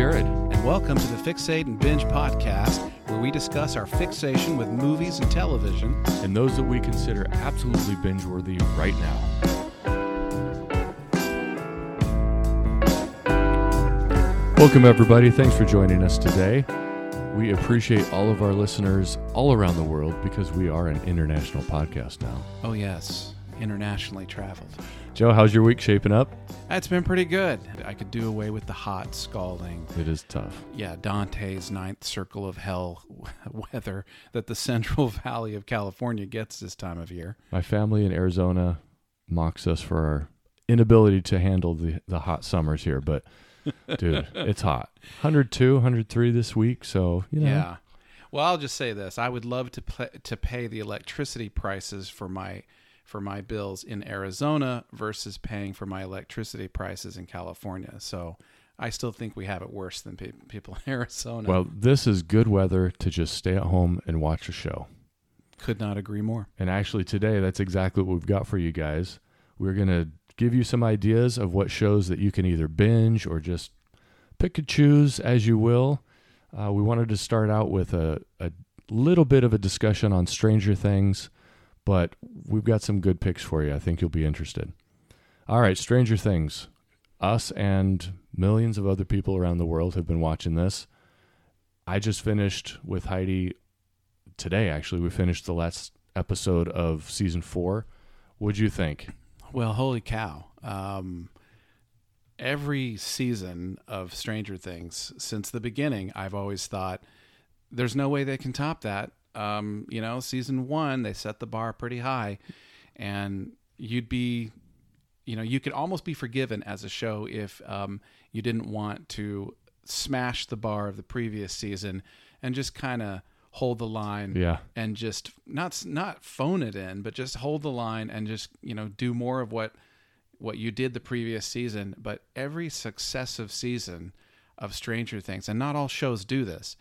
Jared. and welcome to the Fixate and Binge podcast, where we discuss our fixation with movies and television. and those that we consider absolutely binge worthy right now. Welcome, everybody. Thanks for joining us today. We appreciate all of our listeners all around the world because we are an international podcast now. Oh, yes, internationally traveled. Joe, how's your week shaping up? It's been pretty good. I could do away with the hot, scalding, It is tough. yeah, Dante's ninth circle of hell weather that the Central Valley of California gets this time of year. My family in Arizona mocks us for our inability to handle the, the hot summers here, but dude, it's hot. 102, 103 this week, so, you know. Yeah. Well, I'll just say this: I would love to to pay the electricity prices for my for my bills in Arizona versus paying for my electricity prices in California. So, I still think we have it worse than pe- people in Arizona. Well, this is good weather to just stay at home and watch a show. could not agree more. And actually, today, that's exactly what we've got for you guys. We're going to give you some ideas of what shows that you can either binge or just pick and choose as you will. Uh, we wanted to start out with a, a little bit of a discussion on Stranger Things, but we've got some good picks for you. I think you'll be interested. All right, Stranger Things. Us and millions of other people around the world have been watching this. I just finished with Heidi today, actually. We finished the last episode of season four. What'd you think? Well, holy cow! Um, every season of Stranger Things since the beginning, I've always thought there's no way they can top that. Um, you know, season one they set the bar pretty high, and you'd be, you know, you could almost be forgiven as a show if um, you didn't want to smash the bar of the previous season and just kind of hold the line Yeah. and just not not phone it in, but just hold the line and just you know do more of what what you did the previous season. But every successive season of Stranger Things, and not all shows do this.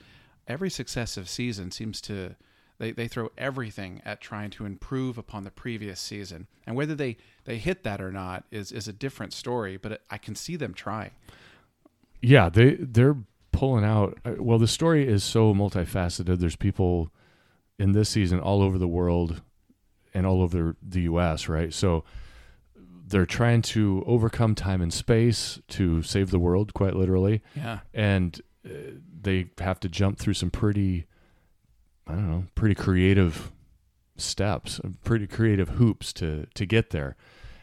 Every successive season seems to they, they throw everything at trying to improve upon the previous season, and whether they they hit that or not is is a different story. But I can see them trying. Yeah, they they're pulling out. uh, Well, the story is so multifaceted. There's people in this season all over the world and all over the U.S. Right, so they're trying to overcome time and space to save the world, quite literally, Yeah, and uh, they have to jump through some pretty, I don't know, pretty creative steps, pretty creative hoops to to get there.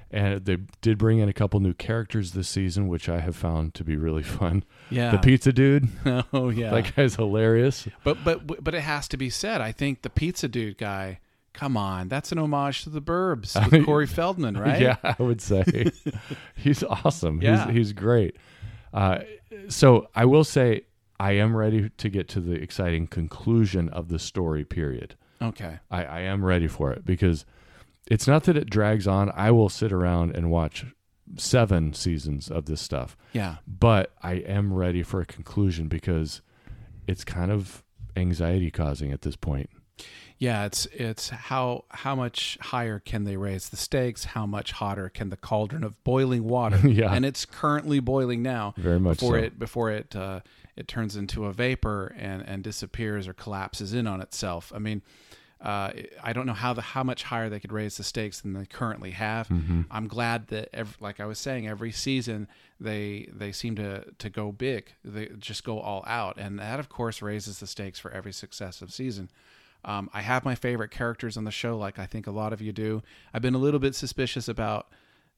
And they did bring in a couple new characters this season, which I have found to be really fun. yeah. The pizza dude, oh yeah. that guy's hilarious. But but but it has to be said. I think the pizza dude guy. Come on, that's an homage to the Burbs with mean- Corey Feldman, right? Yeah, I would say he's awesome. Yeah. He's, he's great. Uh, so I will say I am ready to get to the exciting conclusion of the story. Period. Okay. I, I am ready for it because it's not that it drags on. I will sit around and watch seven seasons of this stuff, Yeah. but I am ready for a conclusion because it's kind of anxiety causing at this point. Yeah. It's it's how how much higher can they raise the stakes? How much hotter can the cauldron of boiling water? Yeah. And it's currently boiling now. Very much before so. it before it uh, it turns into a vapor and and disappears or collapses in on itself. I mean. Uh, I don't know how the how much higher they could raise the stakes than they currently have. Mm-hmm. I'm glad that, ev like I was saying, every season they they seem to to go big. They just go all out, and that of course raises the stakes for every successive season. Um, I have my favorite characters on the show, like I think a lot of you do. I've been a little bit suspicious about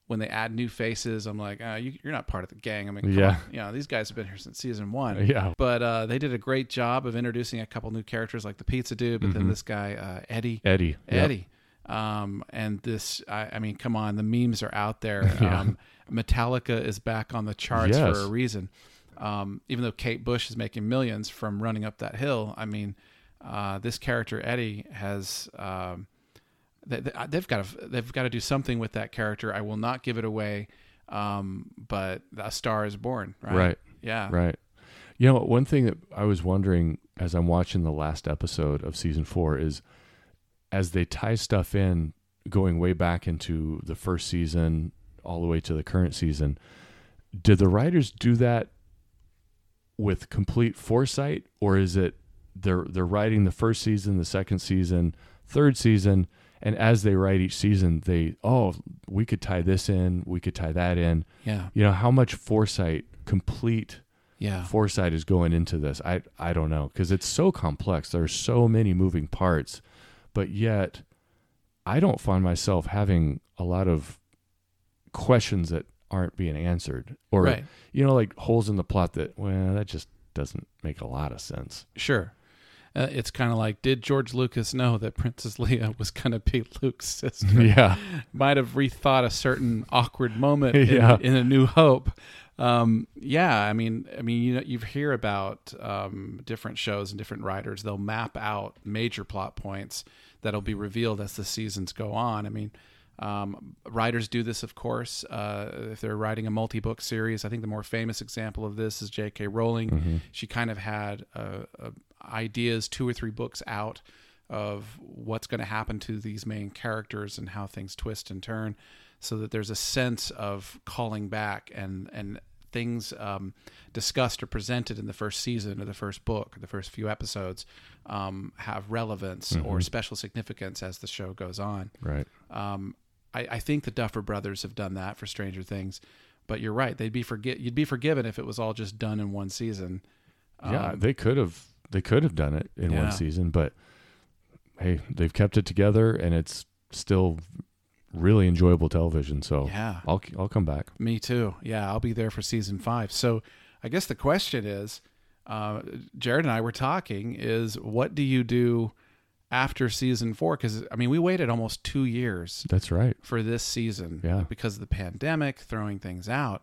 when they add new faces. I'm like, uh, you, you're not part of the gang. I mean, Yeah. on. you know, these guys have been here since season one. Yeah. But uh, they did a great job of introducing a couple new characters, like the pizza dude, but then this guy uh, Eddie. Eddie. Mm-hmm. Yep. Eddie. Um, and this, I, I mean, come on, the memes are out there. Yeah. Um, Metallica is back on the charts Yes. for a reason. Um, even though Kate Bush is making millions from running up that hill, I mean, uh, this character Eddie has. Um, they've got to they've got to do something with that character. I will not give it away, um, but a star is born. Right. Right. Yeah. Right. You know, one thing that I was wondering as I'm watching the last episode of season four is as they tie stuff in, going way back into the first season all the way to the current season, did the writers do that with complete foresight, or is it they're they're writing the first season, the second season, third season, and as they write each season, they oh we could tie this in, we could tie that in. Yeah. You know how much foresight, complete Yeah. foresight is going into this. I I don't know because it's so complex. There's so many moving parts, but yet I don't find myself having a lot of questions that aren't being answered, or Right. you know, like holes in the plot that well that just doesn't make a lot of sense. Sure. Uh, it's kind of like, did George Lucas know that Princess Leia was going to be Luke's sister? yeah, Might have rethought a certain awkward moment in, Yeah. in A New Hope. Um, yeah, I mean, I mean, you know, you hear about um, different shows and different writers. They'll map out major plot points that'll be revealed as the seasons go on. I mean, um, writers do this, of course, uh, if they're writing a multi-book series. I think the more famous example of this is J.K. Rowling. She kind of had a, uh, ideas, two or three books out of what's going to happen to these main characters and how things twist and turn, so that there's a sense of calling back and and things um, discussed or presented in the first season or the first book or the first few episodes um, have relevance or special significance as the show goes on. right. Um, I, I think the Duffer Brothers have done that for Stranger Things, but you're right; they'd be forget you'd be forgiven if it was all just done in one season. yeah, Um, they could have they could have done it in Yeah. one season, but hey, they've kept it together, and it's still really enjoyable television. So yeah. I'll I'll come back. Me too. Yeah, I'll be there for season five. So I guess the question is, uh, Jared and I were talking, is what do you do after season four? Because I mean, we waited almost two years That's right. for this season Yeah. because of the pandemic, throwing things out.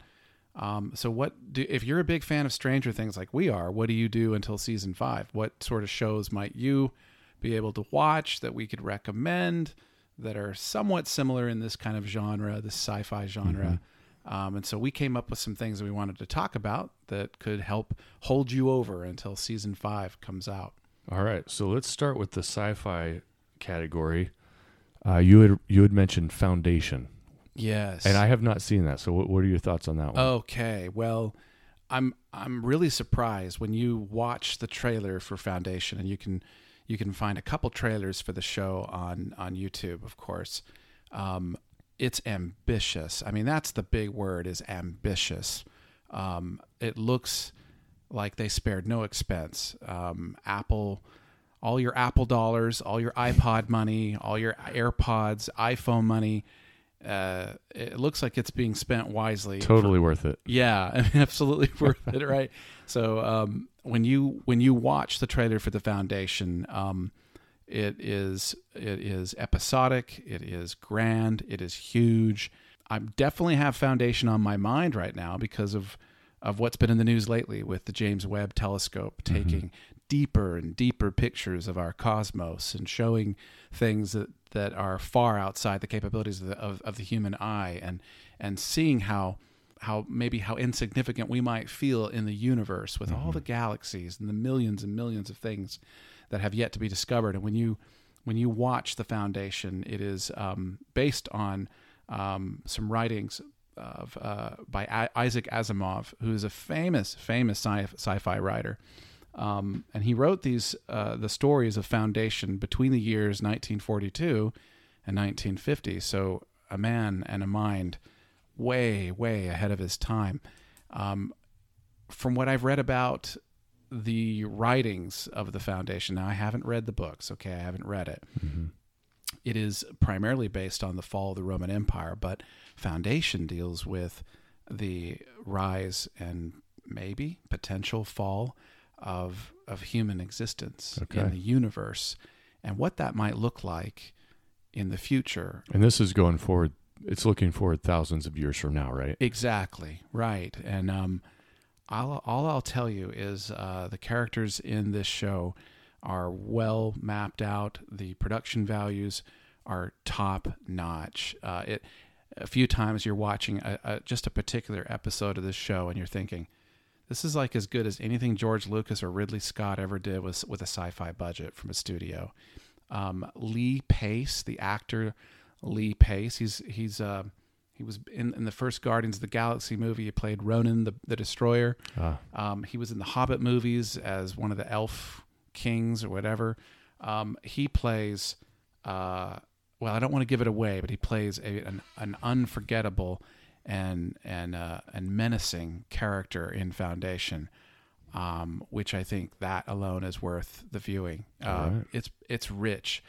Um, so what do if you're a big fan of Stranger Things like we are? What do you do until season five? What sort of shows might you be able to watch that we could recommend that are somewhat similar in this kind of genre, this sci-fi genre? Um, and so we came up with some things that we wanted to talk about that could help hold you over until season five comes out. All right, so let's start with the sci-fi category. Uh, you had you had mentioned Foundation, Yes. and I have not seen that. So what, what are your thoughts on that one? Okay, well, I'm I'm really surprised when you watch the trailer for Foundation, and you can you can find a couple trailers for the show on on YouTube, of course. Um, it's ambitious. I mean, that's the big word is ambitious. Um, it looks like they spared no expense. Um, Apple, all your Apple dollars, all your iPod money, all your AirPods, iPhone money. Uh, it looks like it's being spent wisely. totally worth it. Yeah, I mean, absolutely worth it, right? So um, when you when you watch the trailer for the Foundation, um, it is it is episodic, it is grand, it is huge. I definitely have Foundation on my mind right now because of of what's been in the news lately with the James Webb Telescope taking deeper and deeper pictures of our cosmos and showing things that, that are far outside the capabilities of the, of, of the human eye and and seeing how how maybe how insignificant we might feel in the universe with all the galaxies and the millions and millions of things that have yet to be discovered. And when you when you watch the foundation it is um, based on um, some writings of uh, by I- Isaac Asimov, who is a famous, famous sci- sci-fi writer, um, and he wrote these uh, the stories of Foundation between the years 1942 and 1950. So a man and a mind way, way ahead of his time. Um, from what I've read about the writings of the Foundation, now I haven't read the books. Okay, I haven't read it. It is primarily based on the fall of the Roman Empire, but Foundation deals with the rise and maybe potential fall of of human existence Okay. in the universe and what that might look like in the future. And this is going forward. It's looking forward thousands of years from now, right? Exactly right, and um, I'll, all I'll tell you is uh, the characters in this show are well mapped out. The production values are top notch. Uh, it a few times you're watching a, a, just a particular episode of this show and you're thinking, this is like as good as anything George Lucas or Ridley Scott ever did with with a sci-fi budget from a studio. Um, Lee Pace, the actor Lee Pace, he's he's uh, He was in, in the first Guardians of the Galaxy movie. He played Ronan the, the Destroyer. Ah, Um, he was in the Hobbit movies as one of the elf kings or whatever. Um, he plays, uh, well, I don't want to give it away, but he plays a, an, an unforgettable and and uh, and menacing character in Foundation, um, which I think that alone is worth the viewing. Uh, right. It's it's rich.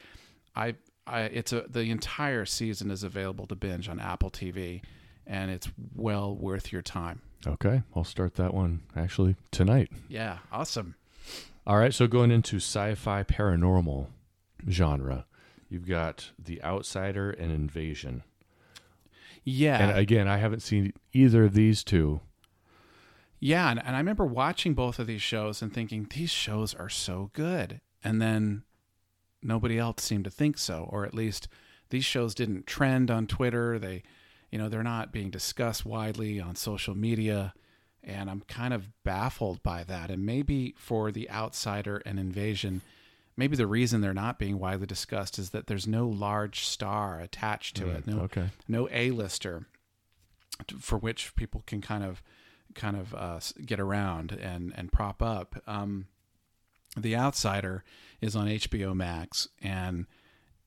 I I it's a the entire season is available to binge on Apple TV, and it's well worth your time. okay. I'll start that one actually tonight. Yeah, awesome. All right, so going into sci-fi paranormal genre, you've got The Outsider and Invasion. Yeah, And again, I haven't seen either of these two. yeah, and, and I remember watching both of these shows and thinking these shows are so good, and then nobody else seemed to think so, or at least these shows didn't trend on Twitter. They, you know, they're not being discussed widely on social media, and I'm kind of baffled by that. And maybe for the outsider and invasion, maybe the reason they're not being widely discussed is that there's no large star attached to it. No, Okay. no A-lister for which people can kind of kind of uh, get around and and prop up. Um, the Outsider is on HBO Max, and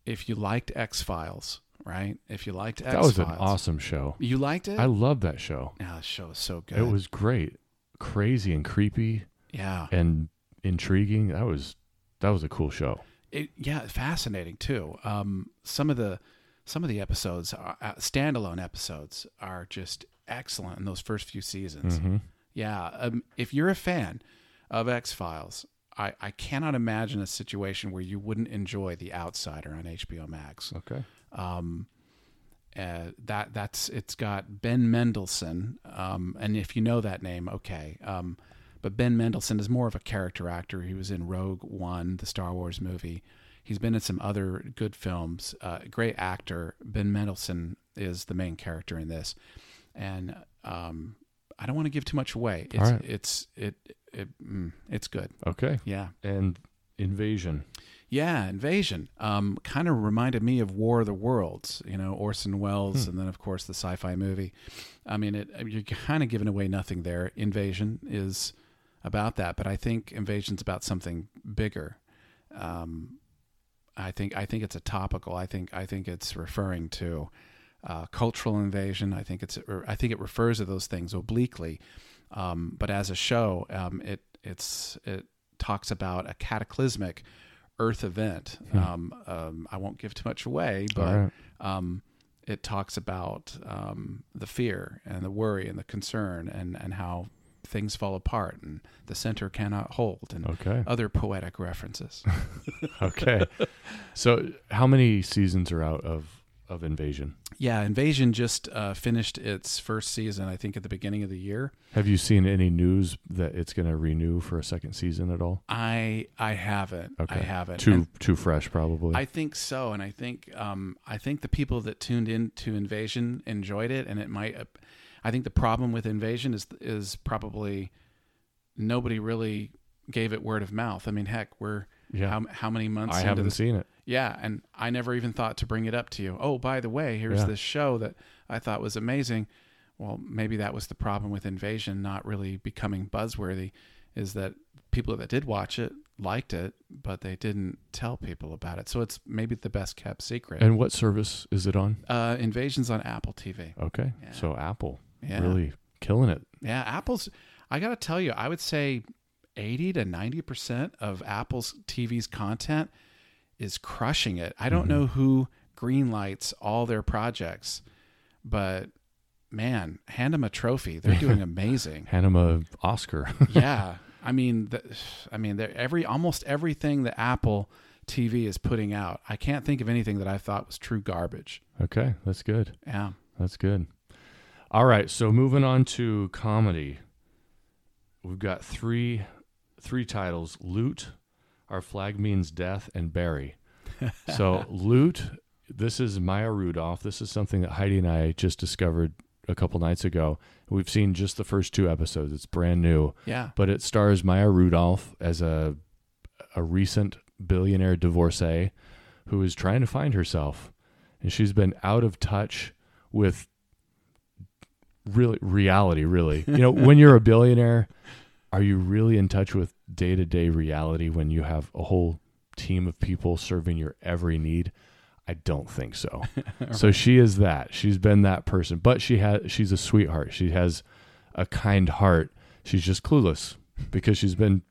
if you liked X Files, right? If you liked X That was an awesome show. You liked it? I love that show. yeah, the show was so good. It was great. Crazy and creepy yeah, and intriguing. That was that was a cool show. it, yeah, fascinating too. Um, some of the some of the episodes, are, uh, standalone episodes, are just excellent in those first few seasons. hmm Yeah, um, if you're a fan of X Files, I, I cannot imagine a situation where you wouldn't enjoy The Outsider on HBO Max. Okay. Um, uh, that that's it's got Ben Mendelsohn, um, and if you know that name, okay. Um, but Ben Mendelsohn is more of a character actor. He was in Rogue One, the Star Wars movie. He's been in some other good films. Uh, great actor. Ben Mendelsohn is the main character in this, and um, I don't want to give too much away. It's right. it's it it mm, it's good. Okay. Yeah. And Invasion. Yeah, Invasion. Um, kind of reminded me of War of the Worlds, you know, Orson Welles, Hmm. and then of course the sci-fi movie. I mean, it, you're kind of giving away nothing there. Invasion is about that, but I think Invasion's about something bigger. Um, I think I think it's a topical. I think I think it's referring to uh, cultural invasion. I think it's I think it refers to those things obliquely, um, but as a show, um, it it's it talks about a cataclysmic Earth event. Hmm. Um, um, I won't give too much away, but um, it talks about um, the fear and the worry and the concern and and how things fall apart and the center cannot hold and Okay. other poetic references. Okay. so how many seasons are out of of Invasion? yeah, Invasion just uh, finished its first season, I think, at the beginning of the year. Have you seen any news that it's going to renew for a second season at all? I I haven't. I haven't. Too And too fresh, probably. I think so, and I think um, I think the people that tuned in to Invasion enjoyed it, and it might. Uh, I think the problem with Invasion is is probably nobody really gave it word of mouth. I mean, heck, we're yeah. how how many months I haven't this seen it. Yeah, and I never even thought to bring it up to you. Oh, by the way, here's Yeah. this show that I thought was amazing. Well, maybe that was the problem with Invasion not really becoming buzzworthy is that people that did watch it liked it, but they didn't tell people about it. So it's maybe the best kept secret. And what service is it on? uh, Invasion's on Apple TV. Okay. Yeah. So Apple Yeah. really killing it. Yeah, Apple's I got to tell you, I would say 80 to 90% of Apple's TV's content is crushing it. I don't Mhm. know who greenlights all their projects, but man, hand them a trophy. They're doing amazing. Hand them a Oscar. yeah. I mean, the, I mean, every almost everything that Apple TV is putting out. I can't think of anything that I thought was true garbage. okay, that's good. Yeah. That's good. All right, so moving on to comedy. We've got three three titles: Loot, Our Flag Means Death, and Barry. So Loot, this is Maya Rudolph. This is something that Heidi and I just discovered a couple nights ago. We've seen just the first two episodes. It's brand new, Yeah. but it stars Maya Rudolph as a a recent billionaire divorcee who is trying to find herself, and she's been out of touch with really reality. Really, you know, when you're a billionaire, are you really in touch with day to day reality when you have a whole team of people serving your every need? I don't think so. So she is that. She's been that person, but she has. She's a sweetheart. She has a kind heart. She's just clueless because she's been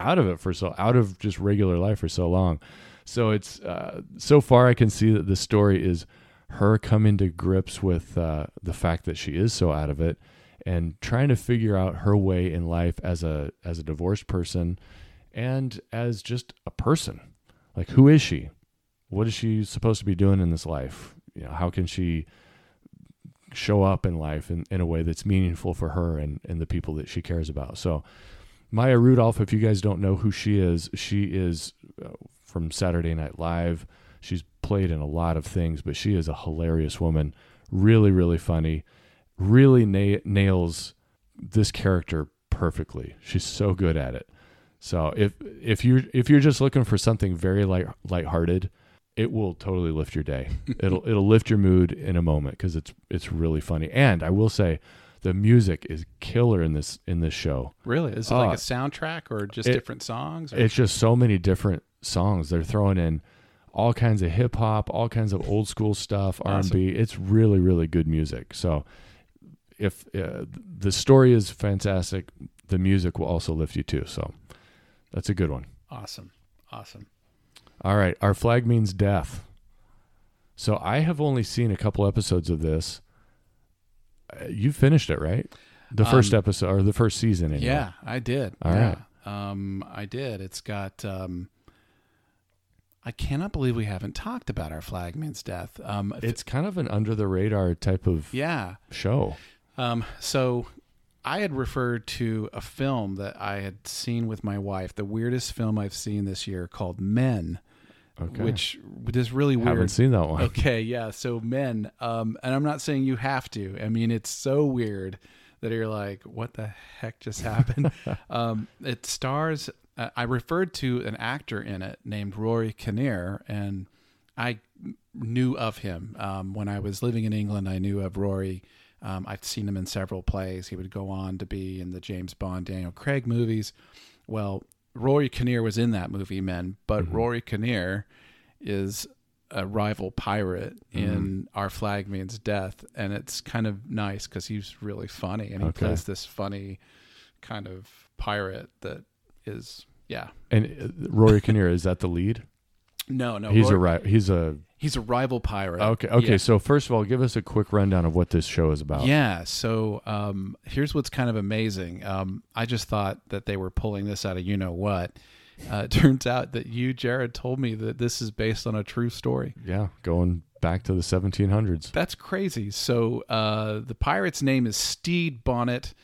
out of it for so out of just regular life for so long. So it's uh, so far I can see that the story is her coming to grips with uh, the fact that she is so out of it and trying to figure out her way in life as a as a divorced person and as just a person. Like who is she? What is she supposed to be doing in this life? You know, how can she show up in life in, in a way that's meaningful for her and, and the people that she cares about. So Maya Rudolph, if you guys don't know who she is, she is uh, from Saturday Night Live. She's played in a lot of things, but she is a hilarious woman. Really, really funny. Really na- nails this character perfectly. She's so good at it. So if if you if you're just looking for something very light lighthearted, it will totally lift your day. it'll it'll lift your mood in a moment because it's it's really funny. And I will say, the music is killer in this in this show. Really? Is it Uh, like a soundtrack or just it- different songs? Or? It's just so many different songs. They're throwing in all kinds of hip hop, all kinds of old school stuff, R and B. It's really really good music. So if uh, the story is fantastic, the music will also lift you too. So that's a good one. awesome. Awesome. All right, our flag means death. So I have only seen a couple episodes of this. Uh, You finished it, right? The first Um, episode or the first season. Anyway. Yeah, I did. All yeah. Um, I did. It's got. Um, I cannot believe we haven't talked about our Flag Means Death. Um, It's kind of an under the radar type of yeah. show. Um, so I had referred to a film that I had seen with my wife, the weirdest film I've seen this year called Men, Okay. which is really weird. haven't seen that one. Okay, yeah. So men, um, and I'm not saying you have to. I mean, it's so weird that you're like, what the heck just happened? um, it stars. Uh, I referred to an actor in it named Rory Kinnear, and I knew of him um, when I was living in England. I knew of Rory. Um, I've seen him in several plays. He would go on to be in the James Bond, Daniel Craig movies. Well, Rory Kinnear was in that movie, Men, but Rory Kinnear is a rival pirate in Our Flag Means Death, and it's kind of nice because he's really funny and he Okay. plays this funny kind of pirate that is, yeah. And uh, Rory Kinnear is that the lead? No, no, he's a Rory- ri- he's a he's a rival pirate. okay. Okay, Yeah. so first of all, give us a quick rundown of what this show is about. Yeah. So um, here's what's kind of amazing. Um, I just thought that they were pulling this out of you know what. Uh, it turns out that you, Jared, told me that this is based on a true story. Yeah, going back to the 1700s. That's crazy. So uh, the pirate's name is Stede Bonnet,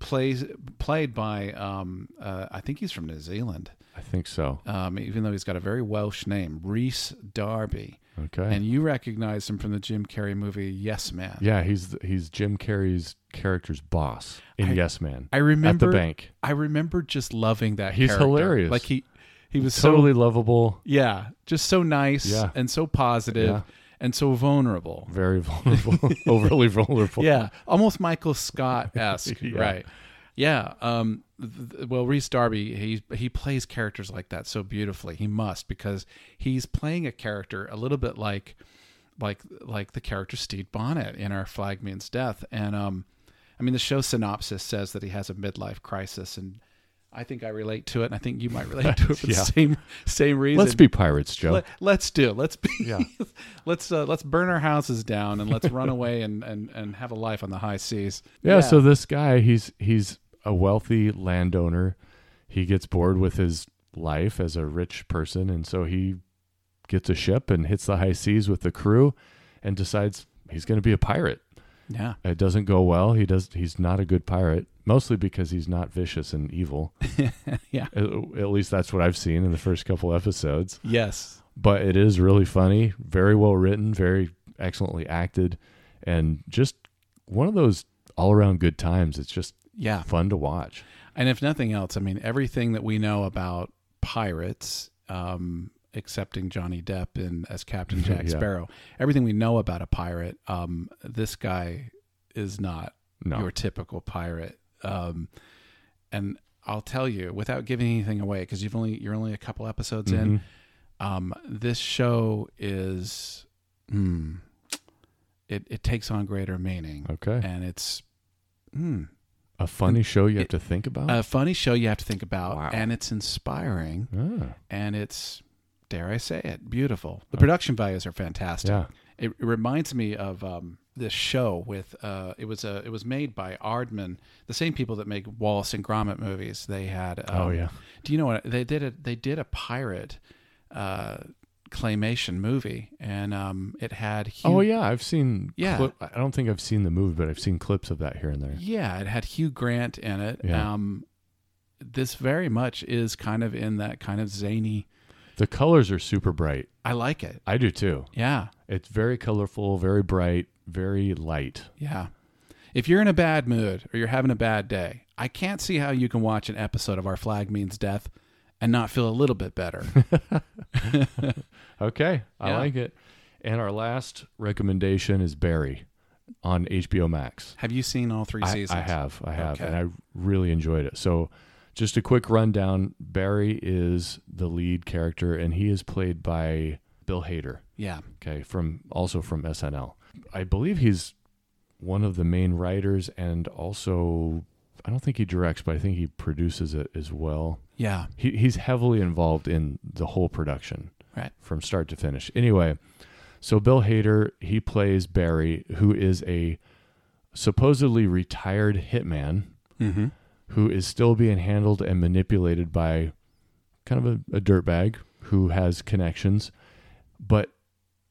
plays played by um, uh, I think he's from New Zealand. I think so. Um, even though he's got a very Welsh name, Rhys Darby, Okay. and you recognize him from the Jim Carrey movie Yes Man. yeah, he's he's Jim Carrey's character's boss in I- Yes Man I remember at the bank. I remember just loving that. He's character. hilarious. Like he, he was so Totally lovable, yeah, just so nice Yeah. and so positive Yeah. And so vulnerable. very vulnerable, overly vulnerable. Yeah, almost Michael Scott esque, Yeah. right? Yeah. Um. th- well, Rhys Darby, he he plays characters like that so beautifully. He must because he's playing a character a little bit like, like like the character Steve Bonnet in our Flag Means Death. And um, I mean, the show synopsis says that he has a midlife crisis, and I think I relate to it, and I think you might relate to it for Yeah. the same same reason. Let's be pirates, Joe. Let, us do. Let's be. Yeah. let's uh, let's burn our houses down and let's run away and, and, and have a life on the high seas. yeah, so this guy, he's he's a wealthy landowner. He gets bored with his life as a rich person, and so he gets a ship and hits the high seas with the crew, and decides he's going to be a pirate. Yeah, It doesn't go well. He does. He's not a good pirate, mostly because he's not vicious and evil. yeah, At, at least that's what I've seen in the first couple episodes. yes, But it is really funny, very well written, very excellently acted, and just one of those all around good times. It's just yeah. fun to watch. And if nothing else, I mean, everything that we know about pirates, um, excepting Johnny Depp in as Captain Jack Yeah. Sparrow, everything we know about a pirate, um, this guy is not No. your typical pirate. Um, and I'll tell you, without giving anything away, because you've only you're only a couple episodes in. Mhm. Um, this show is, hmm, it it takes on greater meaning, Okay. and it's, hmm, A funny show you have to think about. a funny show you have to think about, Wow. and it's inspiring, Ah, and it's, dare I say it, beautiful. The production values are fantastic. yeah. It, it reminds me of um, this show with uh, it was a it was made by Aardman, the same people that make Wallace and Gromit movies. They had um, oh yeah. Do you know what they did? A, they did a pirate uh, claymation movie, and um, it had Hugh, Oh yeah. I've seen. Yeah. Clip, I don't think I've seen the movie, but I've seen clips of that here and there. yeah, it had Hugh Grant in it. Yeah. Um, this very much is kind of in that kind of zany. The colors are super bright. I like it. I do too. Yeah, It's very colorful, very bright, very light. yeah. If you're in a bad mood or you're having a bad day, I can't see how you can watch an episode of Our Flag Means Death and not feel a little bit better. Okay, I Yeah. like it. And our last recommendation is Barry on HBO Max. have you seen all three I, seasons? I have, I have, Okay. and I really enjoyed it. So, just a quick rundown: Barry is the lead character, and he is played by Bill Hader. Yeah, Okay, from also from SNL. I believe he's one of the main writers, and also I don't think he directs, but I think he produces it as well. yeah, He, he's heavily involved in the whole production right. from start to finish. Anyway, so Bill Hader, he plays Barry, who is a supposedly retired hitman Mm-hmm. Who is still being handled and manipulated by kind of a, a dirtbag who has connections. But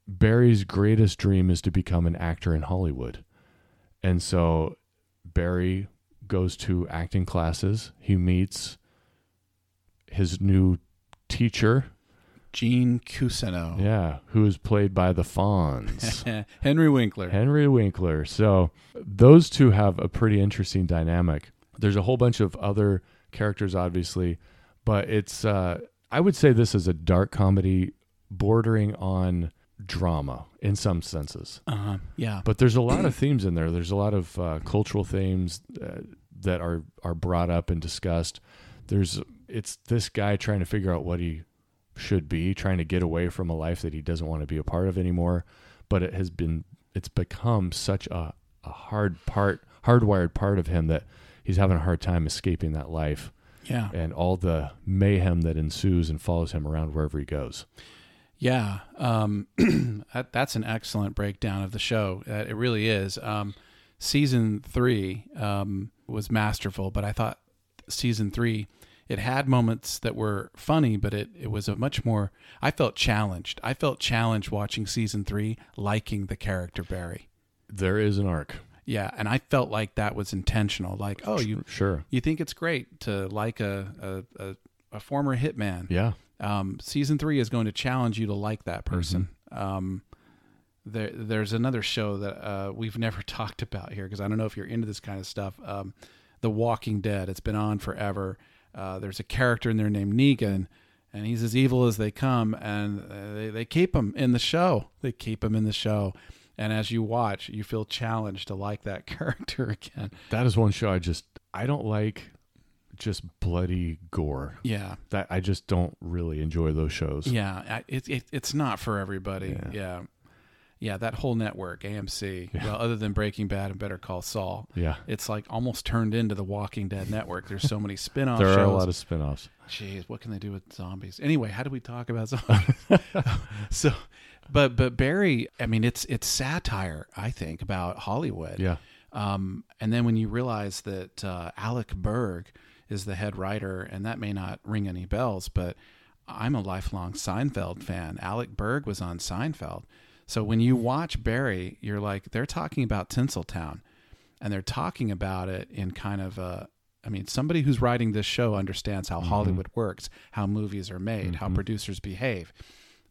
Barry's greatest dream is to become an actor in Hollywood. And so Barry goes to acting classes. He meets his new teacher, Gene Cousineau. yeah, who is played by the Fonz. Henry Winkler. Henry Winkler. So those two have a pretty interesting dynamic. There's a whole bunch of other characters, obviously, but it's uh, I would say this is a dark comedy bordering on drama in some senses. Uh-huh. Yeah. But there's a lot of themes in there. There's a lot of uh, cultural themes uh, that are are brought up and discussed. There's it's this guy trying to figure out what he should be, trying to get away from a life that he doesn't want to be a part of anymore. But it has been it's become such a, a hard part hardwired part of him that he's having a hard time escaping that life Yeah. and all the mayhem that ensues and follows him around wherever he goes. Yeah. Um, that, that's an excellent breakdown of the show. Uh, it really is. Um, season three um, was masterful, but I thought season three, it had moments that were funny, but it, it was a much more, I felt challenged. I felt challenged watching season three, liking the character Barry. There is an arc. Yeah. And I felt like that was intentional. Like, oh, you, Sure. you think it's great to like a, a, a, a former hitman. Yeah. um, season three is going to challenge you to like that person. Mm-hmm. Um, there, there's another show that uh, we've never talked about here because I don't know if you're into this kind of stuff. Um, the Walking Dead. It's been on forever. Uh, there's a character in there named Negan, and he's as evil as they come. And uh, they they keep him in the show. They keep him in the show. And as you watch, you feel challenged to like that character again. That is one show I just I don't like just bloody gore. Yeah, That I just don't really enjoy those shows. Yeah, I- it, it it's not for everybody. Yeah. Yeah. yeah, that whole network, AMC. Yeah. Well, other than Breaking Bad and Better Call Saul, Yeah. it's like almost turned into the Walking Dead network. There's so many spin-off There shows. are a lot of spin-offs. Jeez, what can they do with zombies? Anyway, how do we talk about zombies? so, but but Barry, I mean, it's it's satire, I think, about Hollywood. Yeah. Um, and then when you realize that uh, Alec Berg is the head writer, and that may not ring any bells, but I'm a lifelong Seinfeld fan. Alec Berg was on Seinfeld. So when you watch Barry, you're like, they're talking about Tinseltown, and they're talking about it in kind of a. I mean, somebody who's writing this show understands how Hollywood works, how movies are made, how producers behave.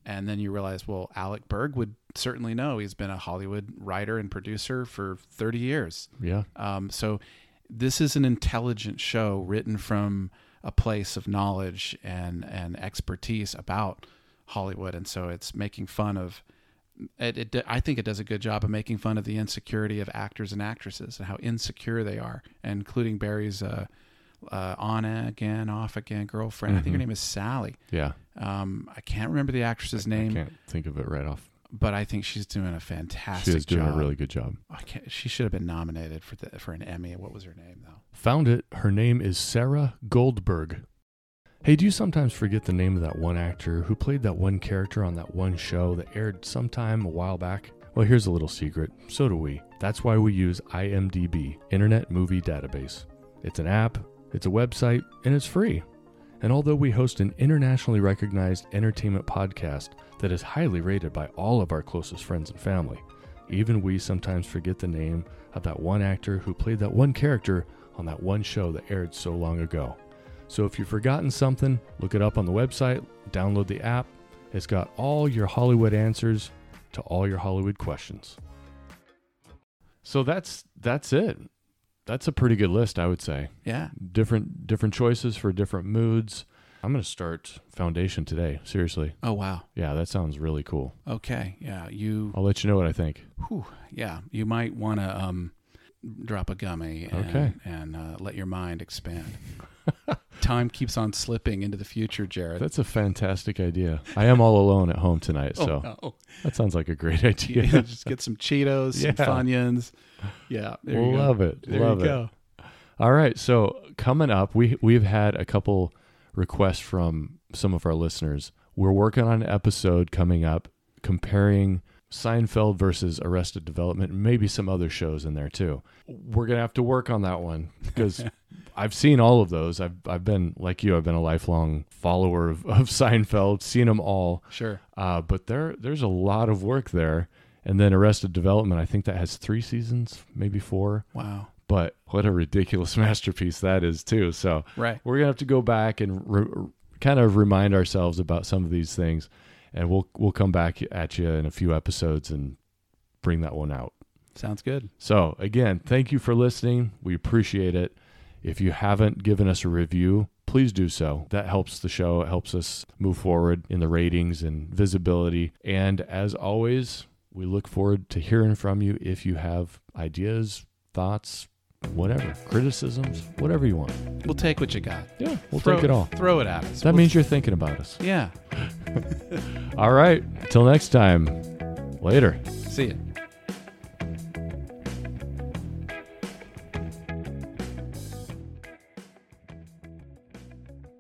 And then you realize, well, Alec Berg would certainly know. He's been a Hollywood writer and producer for 30 years. Yeah. Um, so this is an intelligent show written from a place of knowledge and, and expertise about Hollywood. And so it's making fun of it, it, I think it does a good job of making fun of the insecurity of actors and actresses and how insecure they are, including Barry's uh, uh, on again, off again girlfriend. I think her Mhm. name is Sally. Yeah. Um, I can't remember the actress's I name, can't think of it right off. but I think she's doing a fantastic She is doing job. a really good job. I can't, she should have been nominated for the, for an Emmy. What was her name though? Found it. Her name is Sarah Goldberg. Hey, do you sometimes forget the name of that one actor who played that one character on that one show that aired sometime a while back? Well, here's a little secret. So do we. That's why we use IMDb, Internet Movie Database. It's an app, it's a website, and it's free. And although we host an internationally recognized entertainment podcast that is highly rated by all of our closest friends and family, even we sometimes forget the name of that one actor who played that one character on that one show that aired so long ago. So if you've forgotten something, look it up on the website, download the app. It's got all your Hollywood answers to all your Hollywood questions. So that's that's it. That's a pretty good list, I would say. Yeah. Different different choices for different moods. I'm going to start Foundation today. Seriously. Oh wow. Yeah, that sounds really cool. Okay. Yeah. You. I'll let you know what I think. Whew, yeah. You might want to um, drop a gummy. And, Okay. And uh, let your mind expand. Time keeps on slipping into the future, Jared. That's a fantastic idea. I am all alone at home tonight, oh, so no. that sounds like a great idea. Yeah, just get some Cheetos, some Yeah. Funyuns. Yeah, there you go. Love it. There Love you it. go. All right. So coming up, we we've had a couple requests from some of our listeners. We're working on an episode coming up comparing Seinfeld versus Arrested Development, maybe some other shows in there too. We're gonna have to work on that one because I've seen all of those. I've I've been like you. I've been a lifelong follower of, of Seinfeld, seen them all. Sure. Uh, but there there's a lot of work there. And then Arrested Development, I think that has three seasons, maybe four Wow. but what a ridiculous masterpiece that is too so Right. we're gonna have to go back and re- kind of remind ourselves about some of these things and we'll we'll come back at you in a few episodes and bring that one out. Sounds good. so again thank you for listening. We appreciate it. If you haven't given us a review please do so. That helps the show. It helps us move forward in the ratings and visibility. And as always we look forward to hearing from you if you have ideas thoughts whatever criticisms whatever you want We'll take what you got. yeah we'll Throw take it all Throw it at us. that We'll- means you're thinking about us Yeah. all right till next time later See you.